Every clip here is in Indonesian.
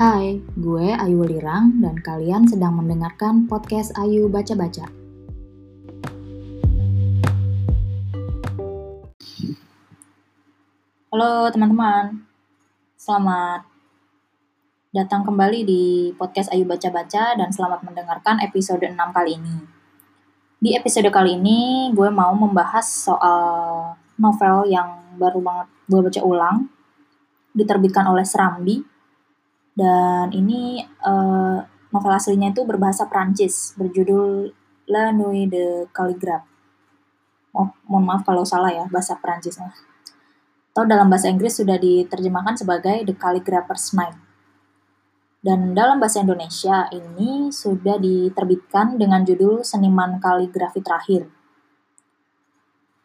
Hai, gue Ayu Lirang dan kalian sedang mendengarkan podcast Ayu Baca-Baca. Halo teman-teman, selamat datang kembali di podcast Ayu Baca-Baca dan selamat mendengarkan episode 6 kali ini. Di episode kali ini gue mau membahas soal novel yang baru banget gue baca ulang, diterbitkan oleh Serambi, dan ini uh, novel aslinya itu berbahasa Prancis, berjudul La Nuit de Calligraphe. Oh, mohon maaf kalau salah ya bahasa Prancisnya atau dalam bahasa Inggris sudah diterjemahkan sebagai The Calligrapher's Night. Dan dalam bahasa Indonesia ini sudah diterbitkan dengan judul Seniman Kaligrafi Terakhir.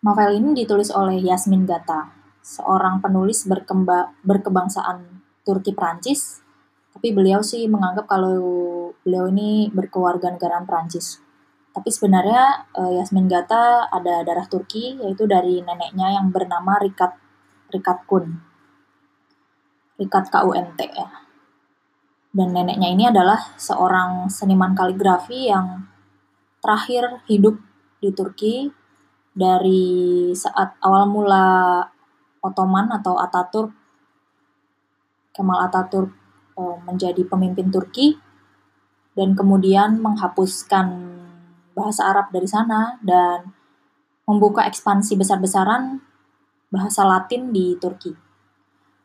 Novel ini ditulis oleh Yasmin Gata, seorang penulis berkemba, berkebangsaan Turki Prancis, tapi beliau sih menganggap kalau beliau ini berkewarganegaraan Prancis. Tapi sebenarnya eh, Yasmin Gata ada darah Turki, yaitu dari neneknya yang bernama Rikat Rikat Kun. Rikat KUNT ya. Dan neneknya ini adalah seorang seniman kaligrafi yang terakhir hidup di Turki dari saat awal mula Ottoman atau Ataturk Kemal Ataturk menjadi pemimpin Turki dan kemudian menghapuskan bahasa Arab dari sana dan membuka ekspansi besar-besaran bahasa Latin di Turki.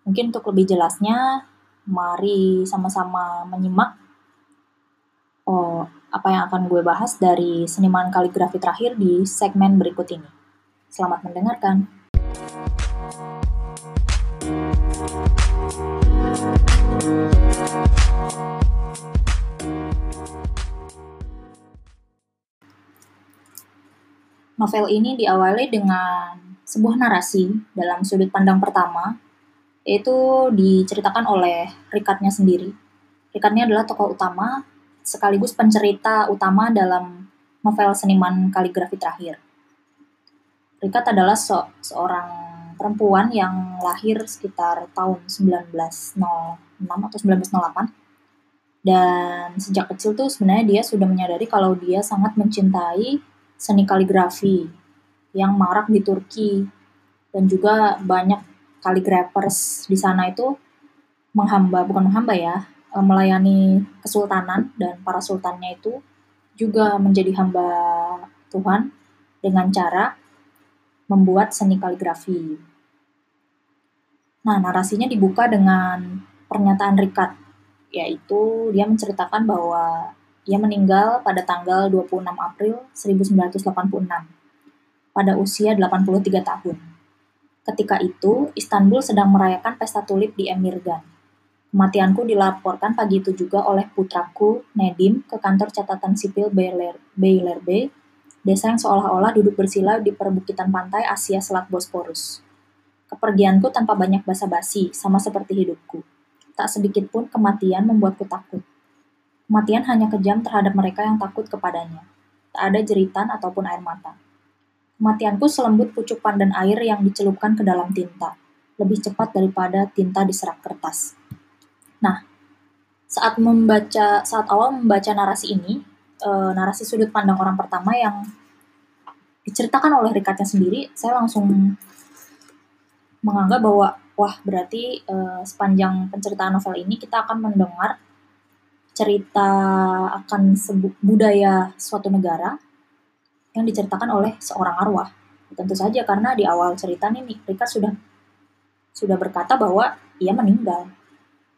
Mungkin untuk lebih jelasnya, mari sama-sama menyimak oh, apa yang akan gue bahas dari seniman kaligrafi terakhir di segmen berikut ini. Selamat mendengarkan. Novel ini diawali dengan sebuah narasi dalam sudut pandang pertama, yaitu diceritakan oleh Rikatnya sendiri. Rikatnya adalah tokoh utama sekaligus pencerita utama dalam novel seniman kaligrafi terakhir. Rikat adalah se seorang perempuan yang lahir sekitar tahun 1906 atau 1908 dan sejak kecil tuh sebenarnya dia sudah menyadari kalau dia sangat mencintai seni kaligrafi yang marak di Turki. Dan juga banyak kaligrafers di sana itu menghamba bukan menghamba ya eh, melayani kesultanan. Dan para sultannya itu juga menjadi hamba Tuhan dengan cara membuat seni kaligrafi. Nah, narasinya dibuka dengan pernyataan Rikat, yaitu dia menceritakan bahwa ia meninggal pada tanggal 26 April 1986 pada usia 83 tahun. Ketika itu, Istanbul sedang merayakan pesta tulip di Emirgan. Kematianku dilaporkan pagi itu juga oleh putraku, Nedim, ke kantor catatan sipil Beylerbe, desa yang seolah-olah duduk bersila di perbukitan pantai Asia Selat Bosporus. Kepergianku tanpa banyak basa-basi, sama seperti hidupku. Tak sedikit pun kematian membuatku takut. Kematian hanya kejam terhadap mereka yang takut kepadanya. Tak ada jeritan ataupun air mata. Kematianku selembut pucuk pandan air yang dicelupkan ke dalam tinta, lebih cepat daripada tinta di serak kertas. Nah, saat membaca saat awal membaca narasi ini, e, narasi sudut pandang orang pertama yang diceritakan oleh Rikatnya sendiri, saya langsung menganggap bahwa wah berarti e, sepanjang penceritaan novel ini kita akan mendengar cerita akan budaya suatu negara yang diceritakan oleh seorang arwah. Tentu saja karena di awal cerita nih Rika sudah sudah berkata bahwa ia meninggal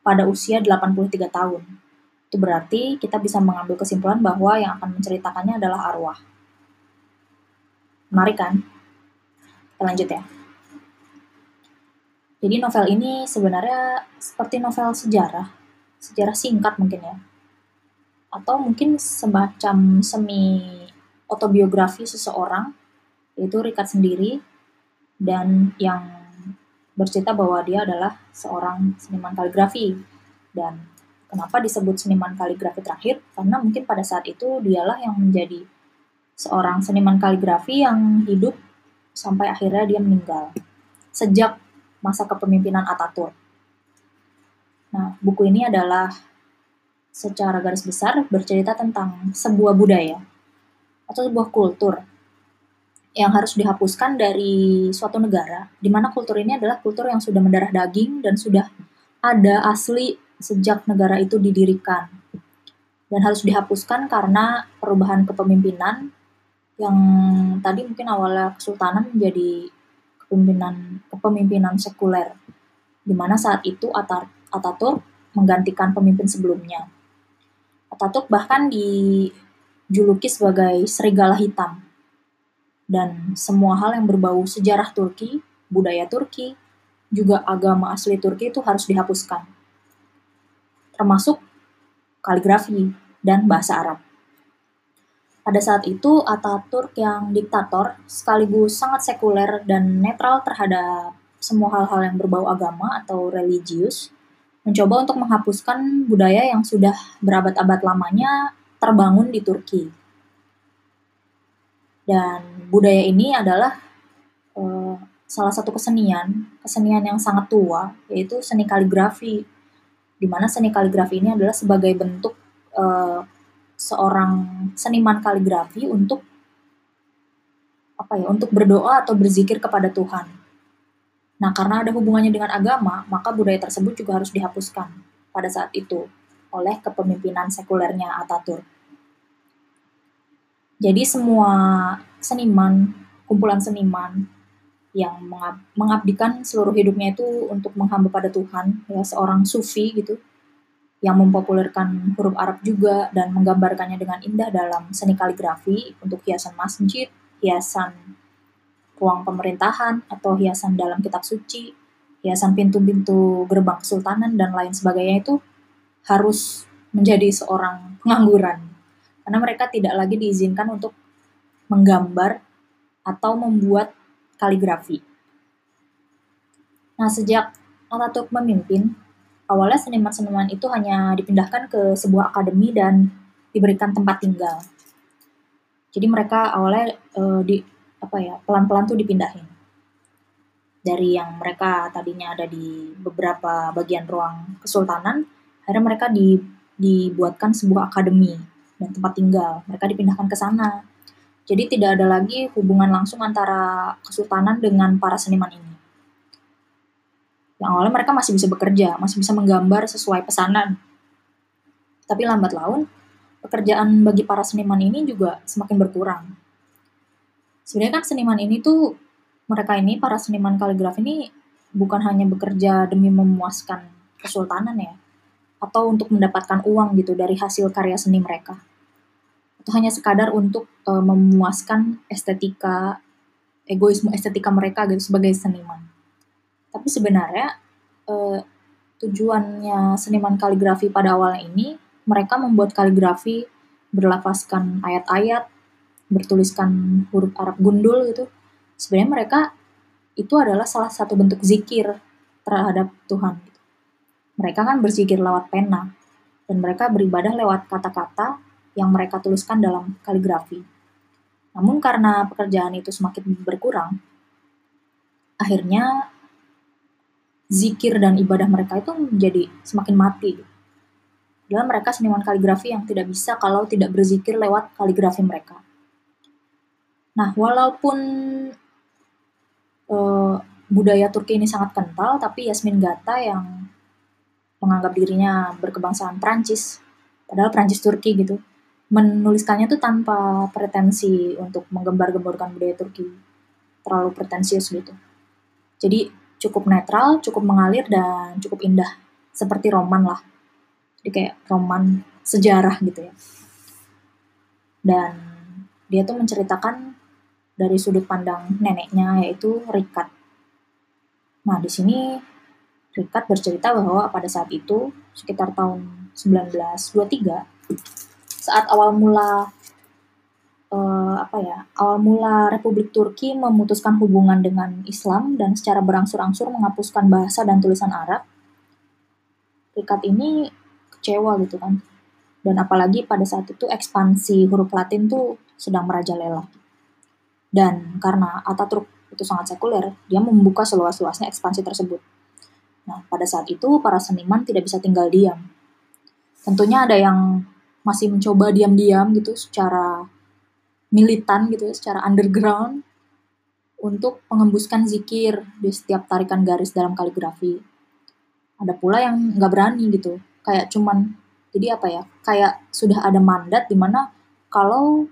pada usia 83 tahun. Itu berarti kita bisa mengambil kesimpulan bahwa yang akan menceritakannya adalah arwah. Menarik kan? Kita lanjut ya. Jadi novel ini sebenarnya seperti novel sejarah, sejarah singkat mungkin ya. Atau mungkin semacam semi autobiografi seseorang yaitu Rikat sendiri dan yang bercerita bahwa dia adalah seorang seniman kaligrafi. Dan kenapa disebut seniman kaligrafi terakhir? Karena mungkin pada saat itu dialah yang menjadi seorang seniman kaligrafi yang hidup sampai akhirnya dia meninggal. Sejak masa kepemimpinan Ataturk. Nah, buku ini adalah secara garis besar bercerita tentang sebuah budaya atau sebuah kultur yang harus dihapuskan dari suatu negara, di mana kultur ini adalah kultur yang sudah mendarah daging dan sudah ada asli sejak negara itu didirikan. Dan harus dihapuskan karena perubahan kepemimpinan yang tadi mungkin awalnya kesultanan menjadi kepemimpinan kepemimpinan sekuler, di mana saat itu Ataturk menggantikan pemimpin sebelumnya. Ataturk bahkan dijuluki sebagai serigala hitam dan semua hal yang berbau sejarah Turki, budaya Turki, juga agama asli Turki itu harus dihapuskan. Termasuk kaligrafi dan bahasa Arab. Pada saat itu, Ataturk yang diktator sekaligus sangat sekuler dan netral terhadap semua hal-hal yang berbau agama atau religius, mencoba untuk menghapuskan budaya yang sudah berabad-abad lamanya terbangun di Turki dan budaya ini adalah uh, salah satu kesenian, kesenian yang sangat tua, yaitu seni kaligrafi. Di mana seni kaligrafi ini adalah sebagai bentuk uh, seorang seniman kaligrafi untuk apa ya, untuk berdoa atau berzikir kepada Tuhan. Nah, karena ada hubungannya dengan agama, maka budaya tersebut juga harus dihapuskan pada saat itu oleh kepemimpinan sekulernya Ataturk. Jadi semua seniman, kumpulan seniman yang mengabdikan seluruh hidupnya itu untuk menghamba pada Tuhan, ya seorang sufi gitu, yang mempopulerkan huruf Arab juga dan menggambarkannya dengan indah dalam seni kaligrafi untuk hiasan masjid, hiasan ruang pemerintahan atau hiasan dalam kitab suci, hiasan pintu-pintu gerbang kesultanan dan lain sebagainya itu harus menjadi seorang pengangguran karena mereka tidak lagi diizinkan untuk menggambar atau membuat kaligrafi. Nah, sejak Ataturk memimpin, awalnya seniman-seniman itu hanya dipindahkan ke sebuah akademi dan diberikan tempat tinggal. Jadi mereka awalnya uh, di apa ya pelan-pelan tuh dipindahin dari yang mereka tadinya ada di beberapa bagian ruang kesultanan, akhirnya mereka di, dibuatkan sebuah akademi dan tempat tinggal. Mereka dipindahkan ke sana. Jadi tidak ada lagi hubungan langsung antara kesultanan dengan para seniman ini. Yang awalnya mereka masih bisa bekerja, masih bisa menggambar sesuai pesanan. Tapi lambat laun, pekerjaan bagi para seniman ini juga semakin berkurang. Sebenarnya kan seniman ini tuh, mereka ini, para seniman kaligraf ini, bukan hanya bekerja demi memuaskan kesultanan ya, atau untuk mendapatkan uang gitu dari hasil karya seni mereka atau hanya sekadar untuk uh, memuaskan estetika egoisme estetika mereka gitu sebagai seniman. Tapi sebenarnya uh, tujuannya seniman kaligrafi pada awalnya ini mereka membuat kaligrafi berlafazkan ayat-ayat, bertuliskan huruf Arab gundul gitu. Sebenarnya mereka itu adalah salah satu bentuk zikir terhadap Tuhan. Gitu. Mereka kan berzikir lewat pena dan mereka beribadah lewat kata-kata yang mereka tuliskan dalam kaligrafi. Namun karena pekerjaan itu semakin berkurang, akhirnya zikir dan ibadah mereka itu menjadi semakin mati. Dan mereka seniman kaligrafi yang tidak bisa kalau tidak berzikir lewat kaligrafi mereka. Nah, walaupun uh, budaya Turki ini sangat kental, tapi Yasmin Gata yang menganggap dirinya berkebangsaan Prancis, padahal Prancis Turki gitu, menuliskannya tuh tanpa pretensi untuk menggembar-gemborkan budaya Turki terlalu pretensius gitu jadi cukup netral cukup mengalir dan cukup indah. Seperti roman lah. Jadi kayak roman sejarah gitu ya. Dan dia tuh menceritakan dari sudut pandang neneknya yaitu Rikat. Nah di sini Rikat bercerita bahwa pada saat itu sekitar tahun 1923 saat awal mula uh, apa ya awal mula Republik Turki memutuskan hubungan dengan Islam dan secara berangsur-angsur menghapuskan bahasa dan tulisan Arab, Rikat ini kecewa gitu kan. Dan apalagi pada saat itu ekspansi huruf Latin tuh sedang merajalela. Dan karena Ataturk itu sangat sekuler, dia membuka seluas-luasnya ekspansi tersebut. Nah, pada saat itu para seniman tidak bisa tinggal diam. Tentunya ada yang masih mencoba diam-diam gitu secara militan gitu, secara underground untuk mengembuskan zikir di setiap tarikan garis dalam kaligrafi. Ada pula yang nggak berani gitu, kayak cuman jadi apa ya, kayak sudah ada mandat di mana kalau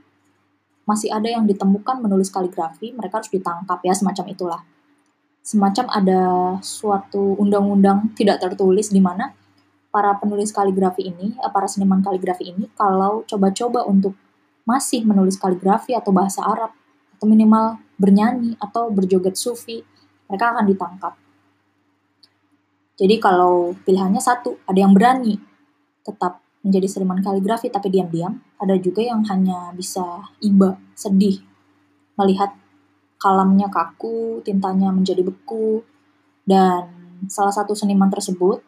masih ada yang ditemukan menulis kaligrafi, mereka harus ditangkap ya, semacam itulah semacam ada suatu undang-undang tidak tertulis di mana para penulis kaligrafi ini, eh, para seniman kaligrafi ini, kalau coba-coba untuk masih menulis kaligrafi atau bahasa Arab, atau minimal bernyanyi atau berjoget sufi, mereka akan ditangkap. Jadi kalau pilihannya satu, ada yang berani tetap menjadi seniman kaligrafi tapi diam-diam, ada juga yang hanya bisa iba, sedih, melihat kalamnya kaku, tintanya menjadi beku, dan salah satu seniman tersebut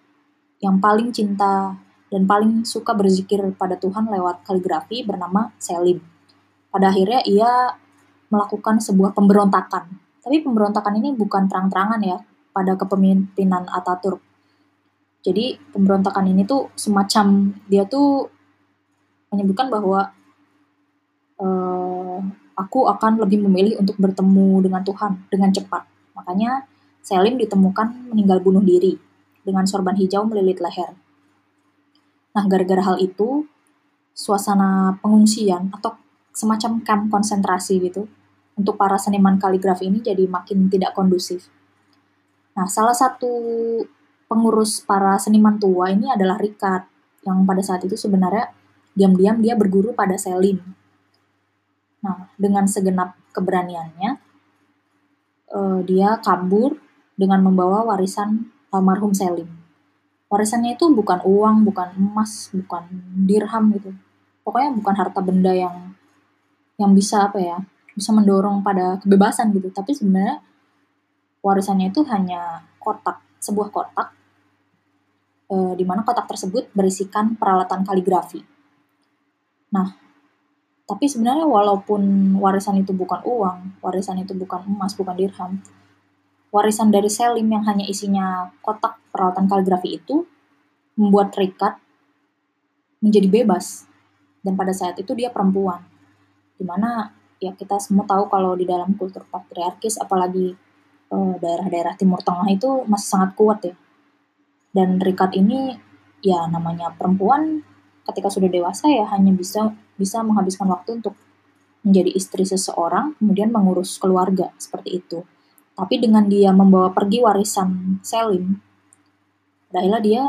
yang paling cinta dan paling suka berzikir pada Tuhan lewat kaligrafi bernama Selim. Pada akhirnya ia melakukan sebuah pemberontakan. Tapi pemberontakan ini bukan terang-terangan ya pada kepemimpinan Ataturk. Jadi pemberontakan ini tuh semacam dia tuh menyebutkan bahwa uh, aku akan lebih memilih untuk bertemu dengan Tuhan dengan cepat. Makanya Selim ditemukan meninggal bunuh diri dengan sorban hijau melilit leher. Nah, gara-gara hal itu, suasana pengungsian atau semacam kamp konsentrasi gitu untuk para seniman kaligrafi ini jadi makin tidak kondusif. Nah, salah satu pengurus para seniman tua ini adalah Rikat, yang pada saat itu sebenarnya diam-diam dia berguru pada Selim Nah, dengan segenap keberaniannya, uh, dia kabur dengan membawa warisan almarhum Selim. Warisannya itu bukan uang, bukan emas, bukan dirham gitu. Pokoknya bukan harta benda yang yang bisa apa ya, bisa mendorong pada kebebasan gitu. Tapi sebenarnya warisannya itu hanya kotak, sebuah kotak, e, di mana kotak tersebut berisikan peralatan kaligrafi. Nah, tapi sebenarnya walaupun warisan itu bukan uang, warisan itu bukan emas, bukan dirham, warisan dari Selim yang hanya isinya kotak peralatan kaligrafi itu membuat Rikat menjadi bebas. Dan pada saat itu dia perempuan. Di mana ya kita semua tahu kalau di dalam kultur patriarkis apalagi daerah daerah-daerah Timur Tengah itu masih sangat kuat ya. Dan Rikat ini ya namanya perempuan ketika sudah dewasa ya hanya bisa bisa menghabiskan waktu untuk menjadi istri seseorang, kemudian mengurus keluarga seperti itu. Tapi dengan dia membawa pergi warisan Selim, akhirnya dia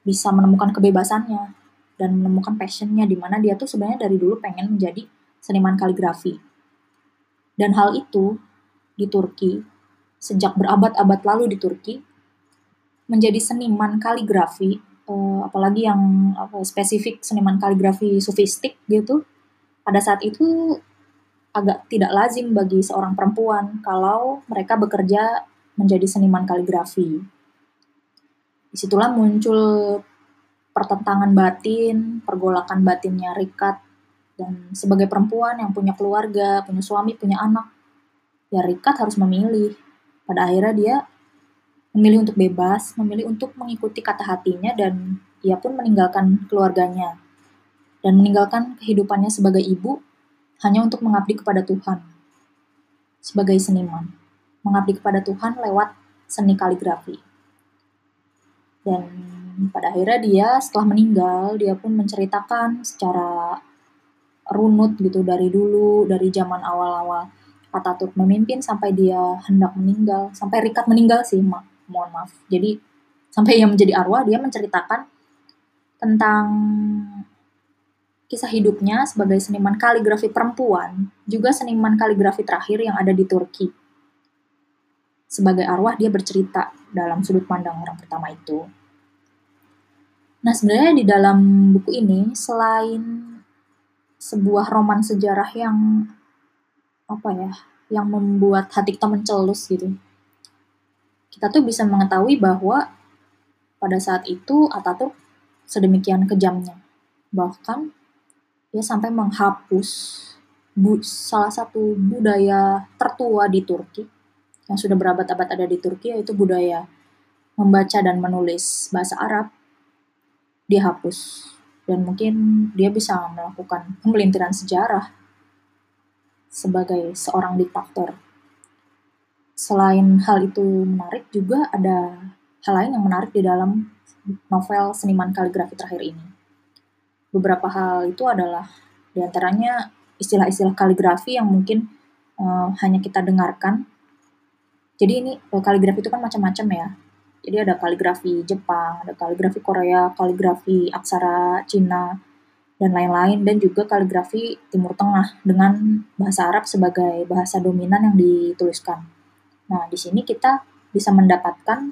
bisa menemukan kebebasannya dan menemukan passionnya di mana dia tuh sebenarnya dari dulu pengen menjadi seniman kaligrafi. Dan hal itu di Turki sejak berabad-abad lalu di Turki menjadi seniman kaligrafi uh, apalagi yang spesifik seniman kaligrafi sofistik gitu pada saat itu agak tidak lazim bagi seorang perempuan kalau mereka bekerja menjadi seniman kaligrafi. Di situlah muncul pertentangan batin, pergolakan batinnya Rikat, dan sebagai perempuan yang punya keluarga, punya suami, punya anak, ya Rikat harus memilih. Pada akhirnya dia memilih untuk bebas, memilih untuk mengikuti kata hatinya dan ia pun meninggalkan keluarganya dan meninggalkan kehidupannya sebagai ibu hanya untuk mengabdi kepada Tuhan sebagai seniman, mengabdi kepada Tuhan lewat seni kaligrafi. Dan pada akhirnya dia setelah meninggal, dia pun menceritakan secara runut gitu dari dulu, dari zaman awal-awal Ataturk memimpin sampai dia hendak meninggal, sampai Rikat meninggal sih, mak mohon maaf jadi sampai yang menjadi arwah dia menceritakan tentang kisah hidupnya sebagai seniman kaligrafi perempuan juga seniman kaligrafi terakhir yang ada di Turki sebagai arwah dia bercerita dalam sudut pandang orang pertama itu nah sebenarnya di dalam buku ini selain sebuah roman sejarah yang apa ya yang membuat hati kita mencelus gitu kita tuh bisa mengetahui bahwa pada saat itu Ataturk sedemikian kejamnya. Bahkan dia sampai menghapus bu, salah satu budaya tertua di Turki yang sudah berabad-abad ada di Turki yaitu budaya membaca dan menulis bahasa Arab, dia hapus. Dan mungkin dia bisa melakukan pemelintiran sejarah sebagai seorang diktator. Selain hal itu menarik, juga ada hal lain yang menarik di dalam novel seniman kaligrafi terakhir ini. Beberapa hal itu adalah di antaranya istilah-istilah kaligrafi yang mungkin uh, hanya kita dengarkan. Jadi ini uh, kaligrafi itu kan macam-macam ya. Jadi ada kaligrafi Jepang, ada kaligrafi Korea, kaligrafi aksara Cina, dan lain-lain, dan juga kaligrafi Timur Tengah dengan bahasa Arab sebagai bahasa dominan yang dituliskan. Nah, di sini kita bisa mendapatkan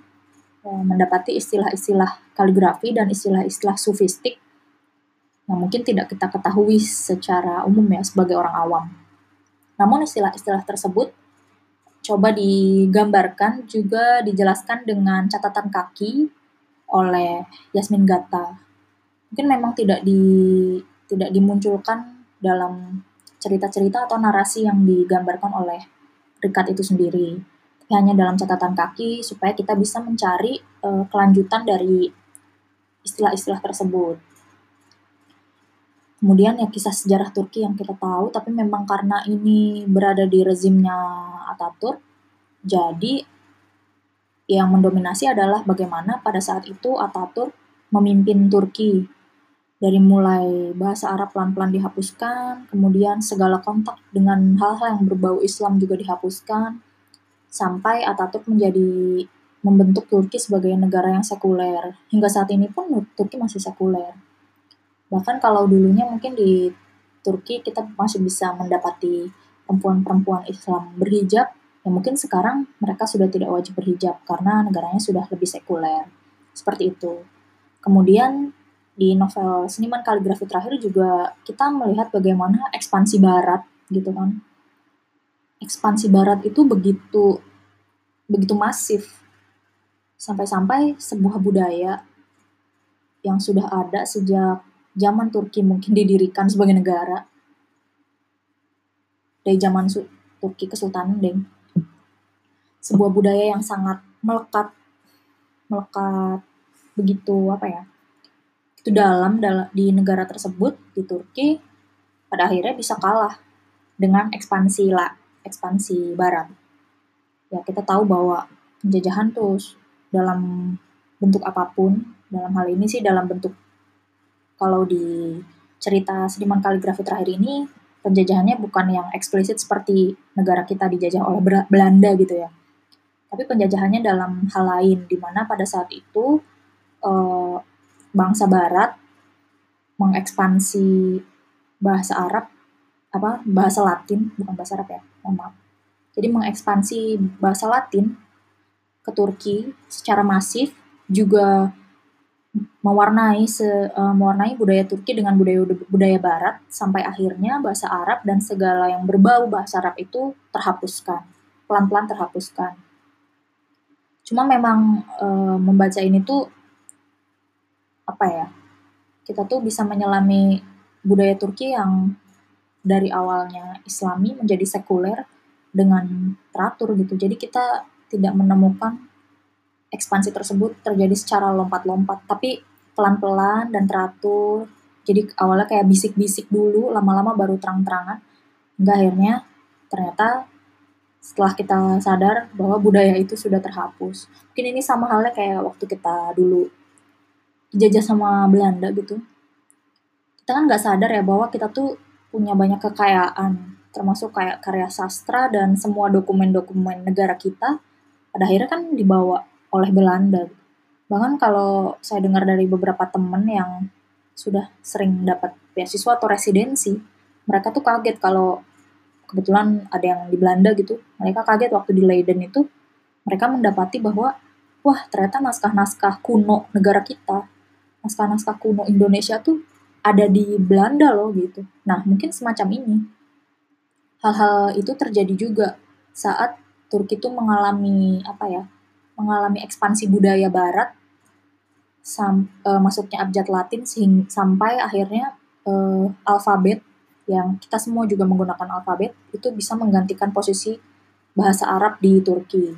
Eh, mendapati istilah-istilah kaligrafi dan istilah-istilah sufistik yang mungkin tidak kita ketahui secara umum ya sebagai orang awam. Namun istilah-istilah tersebut coba digambarkan juga dijelaskan dengan catatan kaki oleh Yasmin Gata. Mungkin memang tidak di tidak dimunculkan dalam cerita-cerita atau narasi yang digambarkan oleh Rikat itu sendiri hanya dalam catatan kaki supaya kita bisa mencari uh, kelanjutan dari istilah-istilah tersebut. Kemudian ya kisah sejarah Turki yang kita tahu, tapi memang karena ini berada di rezimnya Ataturk, jadi yang mendominasi adalah bagaimana pada saat itu Ataturk memimpin Turki. Dari mulai bahasa Arab pelan-pelan dihapuskan, kemudian segala kontak dengan hal-hal yang berbau Islam juga dihapuskan, sampai Ataturk menjadi membentuk Turki sebagai negara yang sekuler. Hingga saat ini pun Turki masih sekuler. Bahkan kalau dulunya mungkin di Turki kita masih bisa mendapati perempuan-perempuan Islam berhijab, ya mungkin sekarang mereka sudah tidak wajib berhijab karena negaranya sudah lebih sekuler. Seperti itu. Kemudian di novel Seniman Kaligrafi terakhir juga kita melihat bagaimana ekspansi barat gitu kan ekspansi barat itu begitu begitu masif sampai-sampai sebuah budaya yang sudah ada sejak zaman Turki mungkin didirikan sebagai negara dari zaman Turki Kesultanan deng sebuah budaya yang sangat melekat melekat begitu apa ya itu dalam di negara tersebut di Turki pada akhirnya bisa kalah dengan ekspansi lah ekspansi barat. Ya, kita tahu bahwa penjajahan tuh dalam bentuk apa pun, dalam hal ini sih dalam bentuk kalau di cerita seniman kaligrafi terakhir ini penjajahannya bukan yang eksplisit seperti negara kita dijajah oleh Belanda gitu ya. Tapi penjajahannya dalam hal lain di mana pada saat itu eh, bangsa barat mengekspansi bahasa Arab apa bahasa Latin bukan bahasa Arab ya mohon maaf jadi mengekspansi bahasa Latin ke Turki secara masif juga mewarnai se, uh, mewarnai budaya Turki dengan budaya budaya Barat sampai akhirnya bahasa Arab dan segala yang berbau bahasa Arab itu terhapuskan pelan-pelan terhapuskan cuma memang uh, membaca ini tuh apa ya kita tuh bisa menyelami budaya Turki yang dari awalnya islami menjadi sekuler dengan teratur gitu. Jadi kita tidak menemukan ekspansi tersebut terjadi secara lompat-lompat, tapi pelan-pelan dan teratur. Jadi awalnya kayak bisik-bisik dulu, lama-lama baru terang-terangan. Hingga akhirnya ternyata setelah kita sadar bahwa budaya itu sudah terhapus. Mungkin ini sama halnya kayak waktu kita dulu dijajah sama Belanda gitu. Kita kan nggak sadar ya bahwa kita tuh punya banyak kekayaan, termasuk kayak karya sastra dan semua dokumen-dokumen negara kita, pada akhirnya kan dibawa oleh Belanda. Bahkan kalau saya dengar dari beberapa teman yang sudah sering dapat beasiswa atau residensi, mereka tuh kaget kalau kebetulan ada yang di Belanda gitu, mereka kaget waktu di Leiden itu, mereka mendapati bahwa, wah ternyata naskah-naskah kuno negara kita, naskah-naskah kuno Indonesia tuh ada di Belanda loh gitu. Nah, mungkin semacam ini. Hal-hal itu terjadi juga saat Turki itu mengalami apa ya? Mengalami ekspansi budaya barat sam, e, masuknya abjad Latin sehingga sampai akhirnya e, alfabet yang kita semua juga menggunakan alfabet itu bisa menggantikan posisi bahasa Arab di Turki.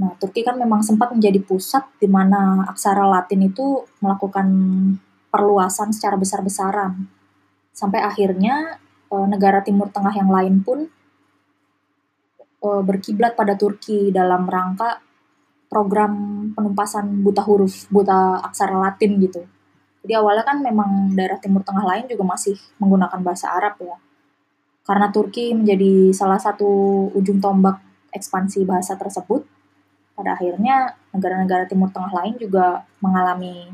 Nah, Turki kan memang sempat menjadi pusat di mana aksara Latin itu melakukan perluasan secara besar-besaran. Sampai akhirnya eh, negara Timur Tengah yang lain pun eh, berkiblat pada Turki dalam rangka program penumpasan buta huruf, buta aksara Latin gitu. Jadi awalnya kan memang daerah Timur Tengah lain juga masih menggunakan bahasa Arab ya. Karena Turki menjadi salah satu ujung tombak ekspansi bahasa tersebut, pada akhirnya negara-negara Timur Tengah lain juga mengalami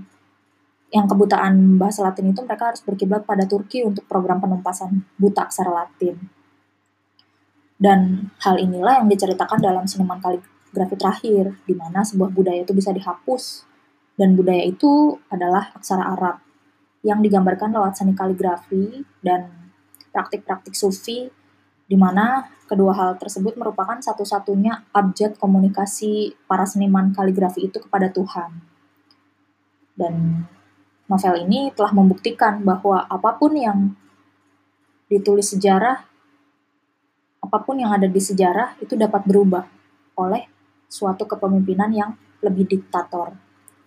yang kebutaan bahasa Latin itu mereka harus berkiblat pada Turki untuk program penumpasan buta aksara Latin. Dan hal inilah yang diceritakan dalam seniman kaligrafi terakhir, di mana sebuah budaya itu bisa dihapus, dan budaya itu adalah aksara Arab, yang digambarkan lewat seni kaligrafi dan praktik-praktik sufi di mana kedua hal tersebut merupakan satu-satunya abjad komunikasi para seniman kaligrafi itu kepada Tuhan. Dan novel ini telah membuktikan bahwa apa pun yang ditulis sejarah, apa pun yang ada di sejarah itu dapat berubah oleh suatu kepemimpinan yang lebih diktator.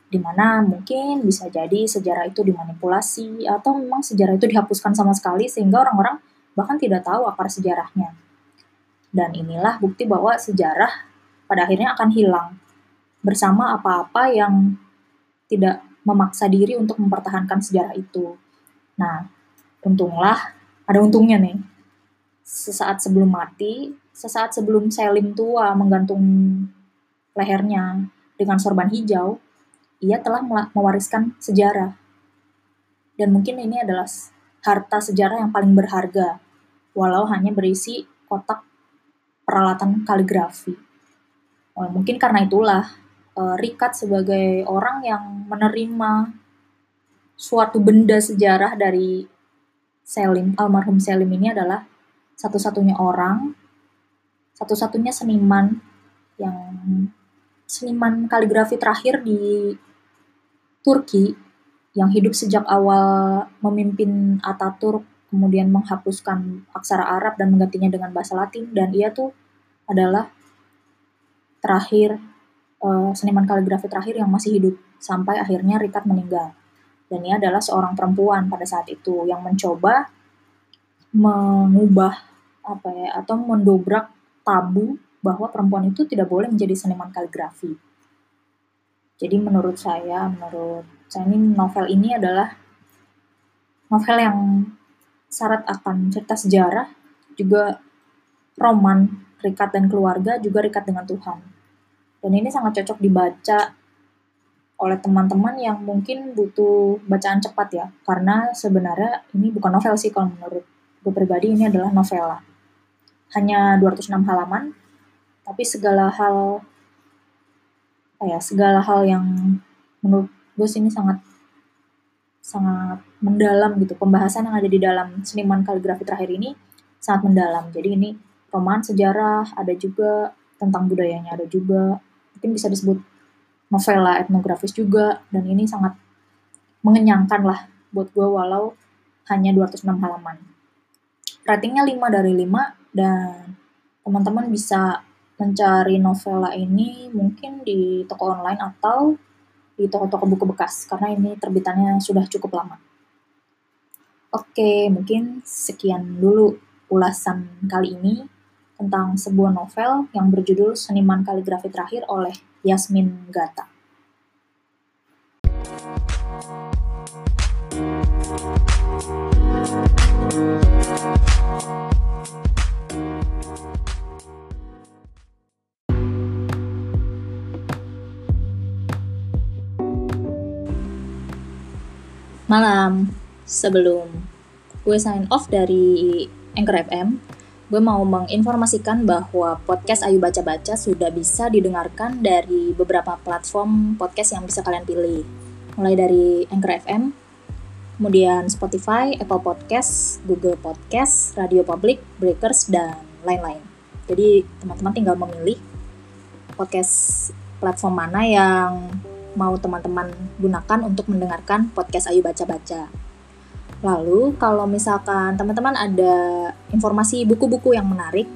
Di mana mungkin bisa jadi sejarah itu dimanipulasi atau memang sejarah itu dihapuskan sama sekali sehingga orang-orang bahkan tidak tahu akar sejarahnya. Dan inilah bukti bahwa sejarah pada akhirnya akan hilang bersama apa-apa yang tidak memaksa diri untuk mempertahankan sejarah itu. Nah, untunglah, ada untungnya nih. Sesaat sebelum mati, sesaat sebelum Selim tua menggantung lehernya dengan sorban hijau, ia telah mewariskan sejarah. Dan mungkin ini adalah harta sejarah yang paling berharga, walau hanya berisi kotak peralatan kaligrafi. Oh, mungkin karena itulah uh, Rikat sebagai orang yang menerima suatu benda sejarah dari Selim, almarhum Selim ini adalah satu-satunya orang, satu-satunya seniman yang seniman kaligrafi terakhir di Turki yang hidup sejak awal memimpin Ataturk, kemudian menghapuskan aksara Arab dan menggantinya dengan bahasa Latin, dan ia tuh adalah terakhir uh, seniman kaligrafi terakhir yang masih hidup sampai akhirnya Richard meninggal. Dan ia adalah seorang perempuan pada saat itu yang mencoba mengubah apa ya atau mendobrak tabu bahwa perempuan itu tidak boleh menjadi seniman kaligrafi. Jadi menurut saya, menurut saya ini novel ini adalah novel yang syarat akan cerita sejarah, juga roman, rikat dan keluarga, juga rikat dengan Tuhan. Dan ini sangat cocok dibaca oleh teman-teman yang mungkin butuh bacaan cepat ya, karena sebenarnya ini bukan novel sih kalau menurut gue pribadi ini adalah novela. Hanya 206 halaman, tapi segala hal ya segala hal yang menurut gue sini sangat sangat mendalam gitu. Pembahasan yang ada di dalam seniman kaligrafi terakhir ini sangat mendalam. Jadi ini roman sejarah ada juga tentang budayanya ada juga. Mungkin bisa disebut novela etnografis juga dan ini sangat mengenyangkan lah buat gue walau hanya 206 halaman ratingnya 5 dari 5 dan teman-teman bisa mencari novela ini mungkin di toko online atau di toko-toko buku bekas karena ini terbitannya sudah cukup lama. Oke, mungkin sekian dulu ulasan kali ini tentang sebuah novel yang berjudul Seniman Kaligrafi Terakhir oleh Yasmin Gata. Malam sebelum gue sign off dari Anchor FM gue mau menginformasikan bahwa podcast Ayu Baca Baca sudah bisa didengarkan dari beberapa platform podcast yang bisa kalian pilih mulai dari Anchor FM kemudian Spotify, Apple Podcast, Google Podcast, Radio Public, Breakers, dan lain-lain. Jadi teman-teman tinggal memilih podcast platform mana yang mau teman-teman gunakan untuk mendengarkan podcast Ayu Baca Baca. Lalu kalau misalkan teman-teman ada informasi buku-buku yang menarik,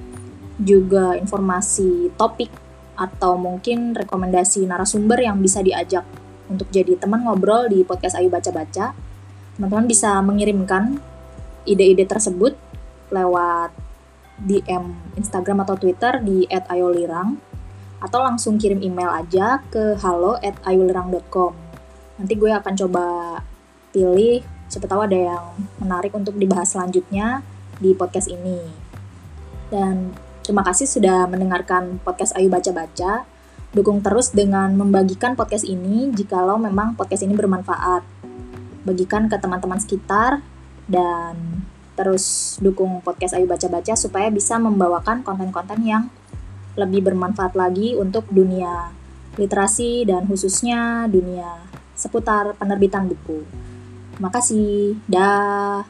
juga informasi topik atau mungkin rekomendasi narasumber yang bisa diajak untuk jadi teman ngobrol di podcast Ayu Baca Baca, teman-teman bisa mengirimkan ide-ide tersebut lewat DM Instagram atau Twitter di @ayolirang atau langsung kirim email aja ke halo@ayolirang.com. Nanti gue akan coba pilih siapa tahu ada yang menarik untuk dibahas selanjutnya di podcast ini. Dan Terima kasih sudah mendengarkan podcast Ayu Baca Baca. Dukung terus dengan membagikan podcast ini jikalau memang podcast ini bermanfaat. Bagikan ke teman-teman sekitar dan terus dukung podcast Ayu Baca Baca supaya bisa membawakan konten-konten yang lebih bermanfaat lagi untuk dunia literasi dan khususnya dunia seputar penerbitan buku. Terima kasih. Dah.